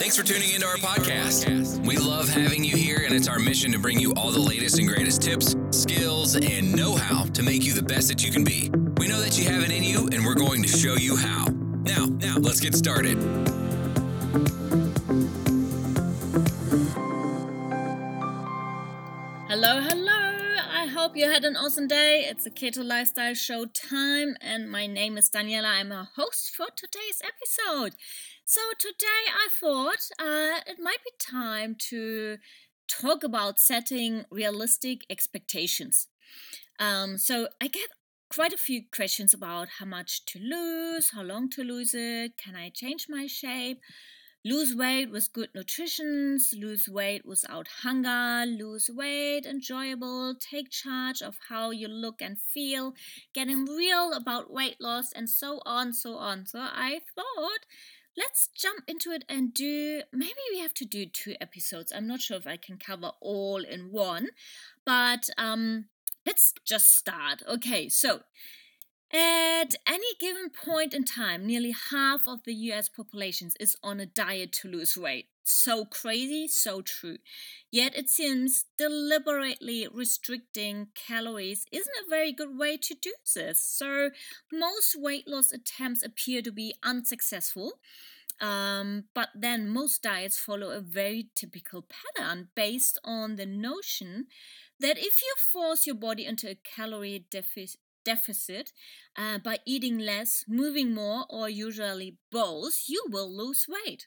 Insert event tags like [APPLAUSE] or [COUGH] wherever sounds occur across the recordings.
Thanks for tuning into our podcast. We love having you here, and it's our mission to bring you all the latest and greatest tips, skills, and know how to make you the best that you can be. We know that you have it in you, and we're going to show you how. Now, now, let's get started. Hello, hello. I hope you had an awesome day. It's a Keto Lifestyle Show time, and my name is Daniela. I'm a host for today's episode. So, today I thought uh, it might be time to talk about setting realistic expectations. Um, so, I get quite a few questions about how much to lose, how long to lose it, can I change my shape? lose weight with good nutrition, lose weight without hunger, lose weight enjoyable, take charge of how you look and feel, getting real about weight loss, and so on, so on. So I thought let's jump into it and do maybe we have to do two episodes. I'm not sure if I can cover all in one, but um let's just start. Okay, so at any given point in time, nearly half of the US population is on a diet to lose weight. So crazy, so true. Yet it seems deliberately restricting calories isn't a very good way to do this. So most weight loss attempts appear to be unsuccessful. Um, but then most diets follow a very typical pattern based on the notion that if you force your body into a calorie deficit, deficit uh, by eating less, moving more, or usually both, you will lose weight.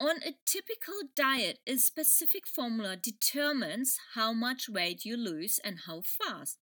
On a typical diet, a specific formula determines how much weight you lose and how fast.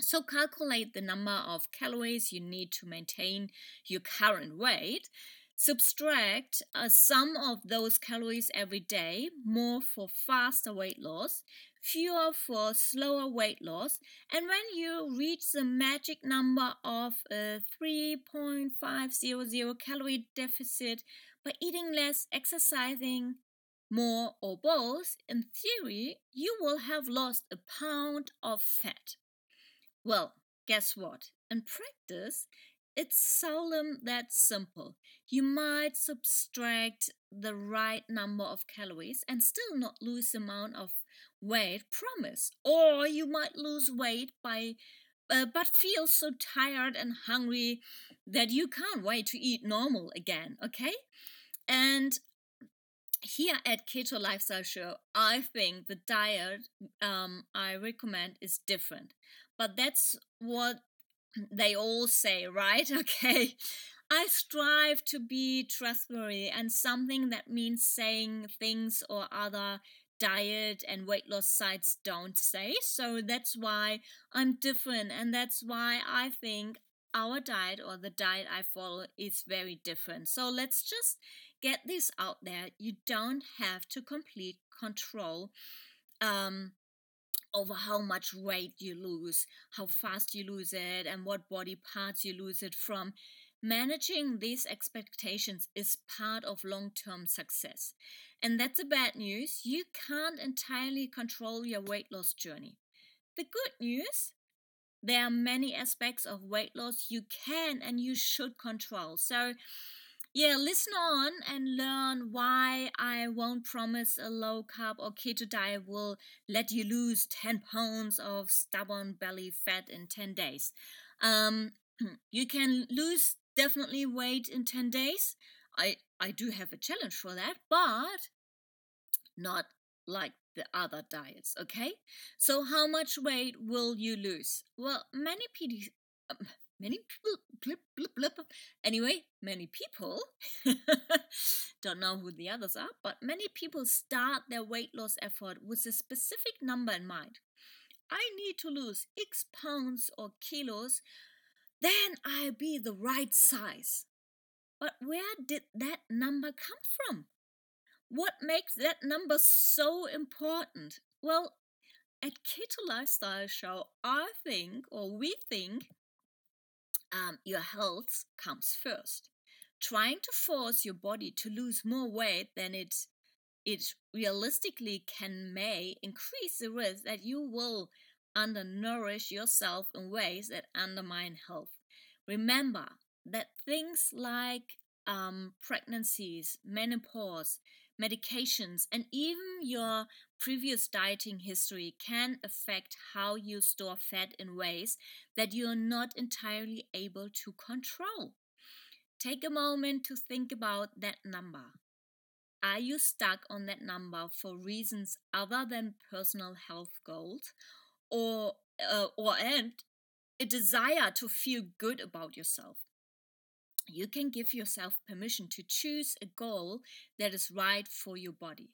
So, calculate the number of calories you need to maintain your current weight. Subtract a sum of those calories every day, more for faster weight loss, fewer for slower weight loss. And when you reach the magic number of uh, a 3.500 calorie deficit by eating less, exercising more, or both, in theory, you will have lost a pound of fat. Well, guess what? In practice, it's seldom that simple. You might subtract the right number of calories and still not lose the amount of weight promise or you might lose weight by uh, but feel so tired and hungry that you can't wait to eat normal again okay and here at keto lifestyle show i think the diet um, i recommend is different but that's what they all say right [LAUGHS] okay I strive to be trustworthy, and something that means saying things or other diet and weight loss sites don't say. So that's why I'm different, and that's why I think our diet or the diet I follow is very different. So let's just get this out there. You don't have to complete control um, over how much weight you lose, how fast you lose it, and what body parts you lose it from. Managing these expectations is part of long term success. And that's the bad news. You can't entirely control your weight loss journey. The good news there are many aspects of weight loss you can and you should control. So, yeah, listen on and learn why I won't promise a low carb or keto diet will let you lose 10 pounds of stubborn belly fat in 10 days. Um, [CLEARS THROAT] you can lose definitely weight in 10 days. I, I do have a challenge for that, but not like the other diets, okay? So how much weight will you lose? Well, many people um, many blip, blip, blip. anyway, many people [LAUGHS] don't know who the others are, but many people start their weight loss effort with a specific number in mind. I need to lose X pounds or kilos, then I'll be the right size. But where did that number come from? What makes that number so important? Well, at Keto Lifestyle Show, I think, or we think, um, your health comes first. Trying to force your body to lose more weight than it it realistically can may increase the risk that you will undernourish yourself in ways that undermine health. Remember that things like um, pregnancies, menopause, medications, and even your previous dieting history can affect how you store fat in ways that you're not entirely able to control. Take a moment to think about that number. Are you stuck on that number for reasons other than personal health goals or uh, or and a desire to feel good about yourself? You can give yourself permission to choose a goal that is right for your body.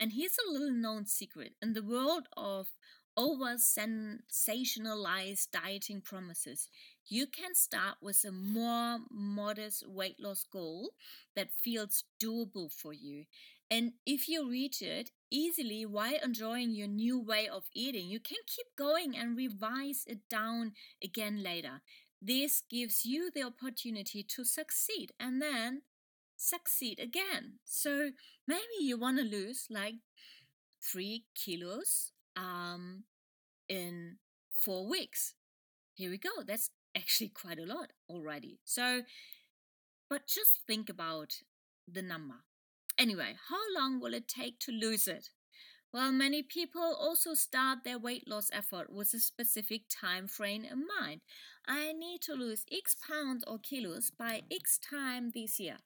And here's a little known secret in the world of over sensationalized dieting promises, you can start with a more modest weight loss goal that feels doable for you. And if you reach it easily while enjoying your new way of eating, you can keep going and revise it down again later. This gives you the opportunity to succeed and then succeed again. So maybe you want to lose like three kilos um, in four weeks. Here we go. That's actually quite a lot already. So, but just think about the number. Anyway, how long will it take to lose it? Well, many people also start their weight loss effort with a specific time frame in mind. I need to lose X pounds or kilos by X time this year.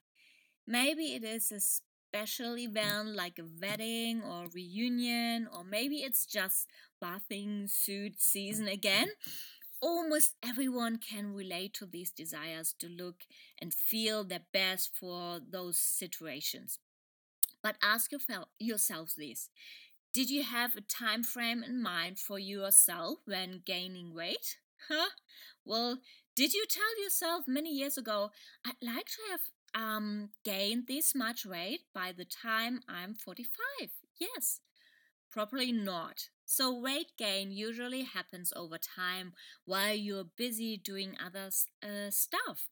Maybe it is a special event like a wedding or reunion, or maybe it's just bathing suit season again. Almost everyone can relate to these desires to look and feel their best for those situations. But ask yourself this Did you have a time frame in mind for yourself when gaining weight? Huh? Well, did you tell yourself many years ago, I'd like to have um, gained this much weight by the time I'm 45? Yes, probably not. So, weight gain usually happens over time while you're busy doing other uh, stuff.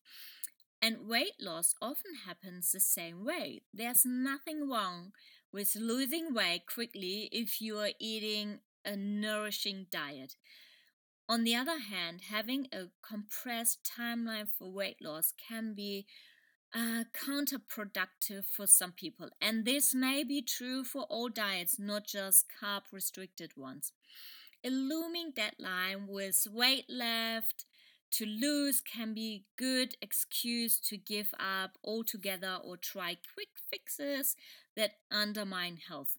And weight loss often happens the same way. There's nothing wrong with losing weight quickly if you are eating a nourishing diet. On the other hand, having a compressed timeline for weight loss can be uh, counterproductive for some people. And this may be true for all diets, not just carb restricted ones. A looming deadline with weight left to lose can be good excuse to give up altogether or try quick fixes that undermine health.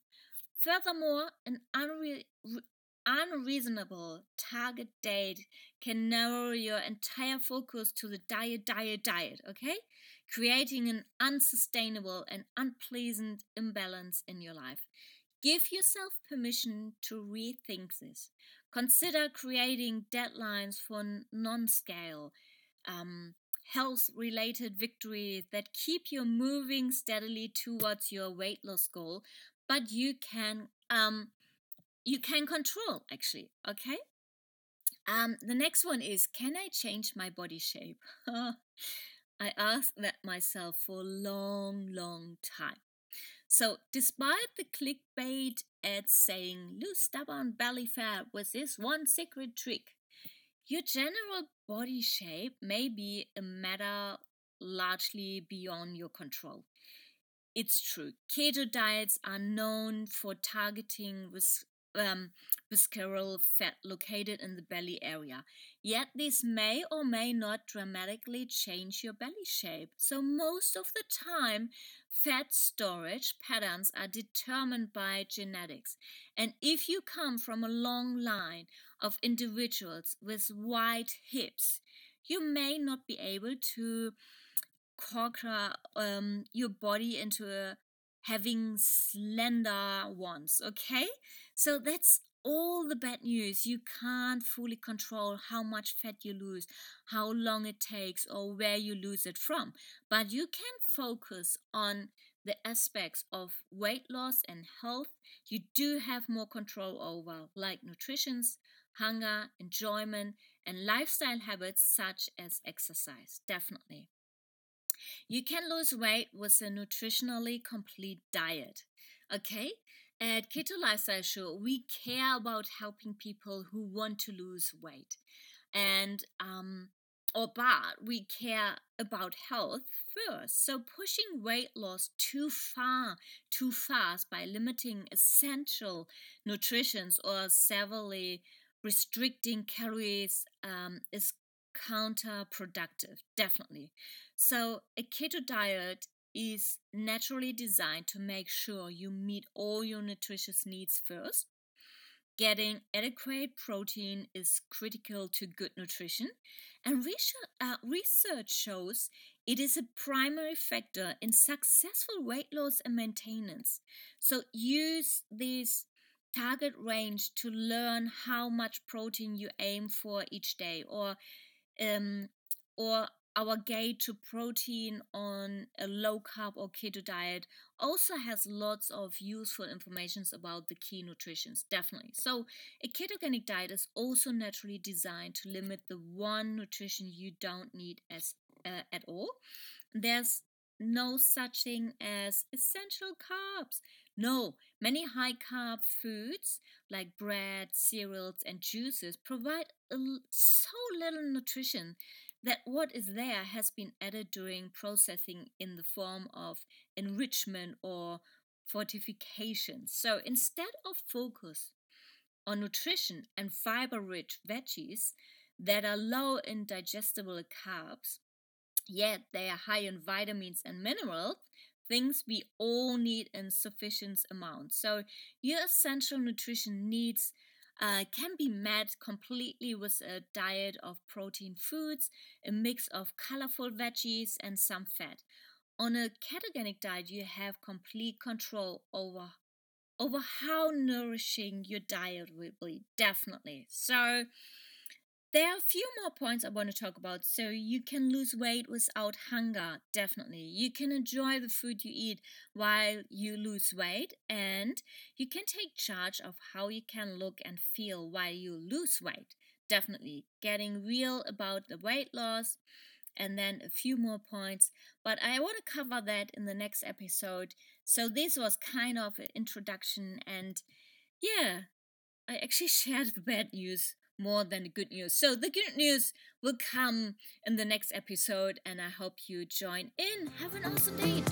Furthermore, an unre- unreasonable target date can narrow your entire focus to the diet, diet, diet, okay? Creating an unsustainable and unpleasant imbalance in your life. Give yourself permission to rethink this. Consider creating deadlines for non scale, um, health related victories that keep you moving steadily towards your weight loss goal, but you can um, you can control actually okay? Um the next one is can i change my body shape? [LAUGHS] I asked that myself for a long long time. So despite the clickbait ads saying lose stubborn belly fat with this one secret trick your general body shape may be a matter largely beyond your control it's true. Keto diets are known for targeting um, visceral fat located in the belly area. Yet, this may or may not dramatically change your belly shape. So, most of the time, fat storage patterns are determined by genetics. And if you come from a long line of individuals with wide hips, you may not be able to conquer um, your body into a having slender ones, okay? So that's all the bad news. You can't fully control how much fat you lose, how long it takes, or where you lose it from. But you can focus on the aspects of weight loss and health you do have more control over, like nutrition, hunger, enjoyment, and lifestyle habits such as exercise. Definitely. You can lose weight with a nutritionally complete diet. Okay? At Keto Lifestyle Show, we care about helping people who want to lose weight. And um, or but we care about health first. So pushing weight loss too far, too fast by limiting essential nutrition or severely restricting calories um, is counterproductive, definitely. So a keto diet is naturally designed to make sure you meet all your nutritious needs first Getting adequate protein is critical to good nutrition, and research, uh, shows it is a primary factor in successful weight loss and maintenance. So, use this target range to learn how much protein you aim for each day, or um, or our gate to protein on a low carb or keto diet also has lots of useful information about the key nutrients definitely. So a ketogenic diet is also naturally designed to limit the one nutrition you don't need as uh, at all. There's no such thing as essential carbs. No, many high carb foods like bread, cereals, and juices provide so little nutrition that what is there has been added during processing in the form of enrichment or fortification. So instead of focus on nutrition and fiber rich veggies that are low in digestible carbs, yet they are high in vitamins and minerals, things we all need in sufficient amounts. So your essential nutrition needs uh, can be met completely with a diet of protein foods, a mix of colorful veggies, and some fat. On a ketogenic diet, you have complete control over over how nourishing your diet will be. Definitely. So there are a few more points I want to talk about. So, you can lose weight without hunger, definitely. You can enjoy the food you eat while you lose weight, and you can take charge of how you can look and feel while you lose weight, definitely. Getting real about the weight loss, and then a few more points. But I want to cover that in the next episode. So, this was kind of an introduction, and yeah, I actually [LAUGHS] shared the bad news more than the good news. So the good news will come in the next episode, and I hope you join in. Have an awesome day.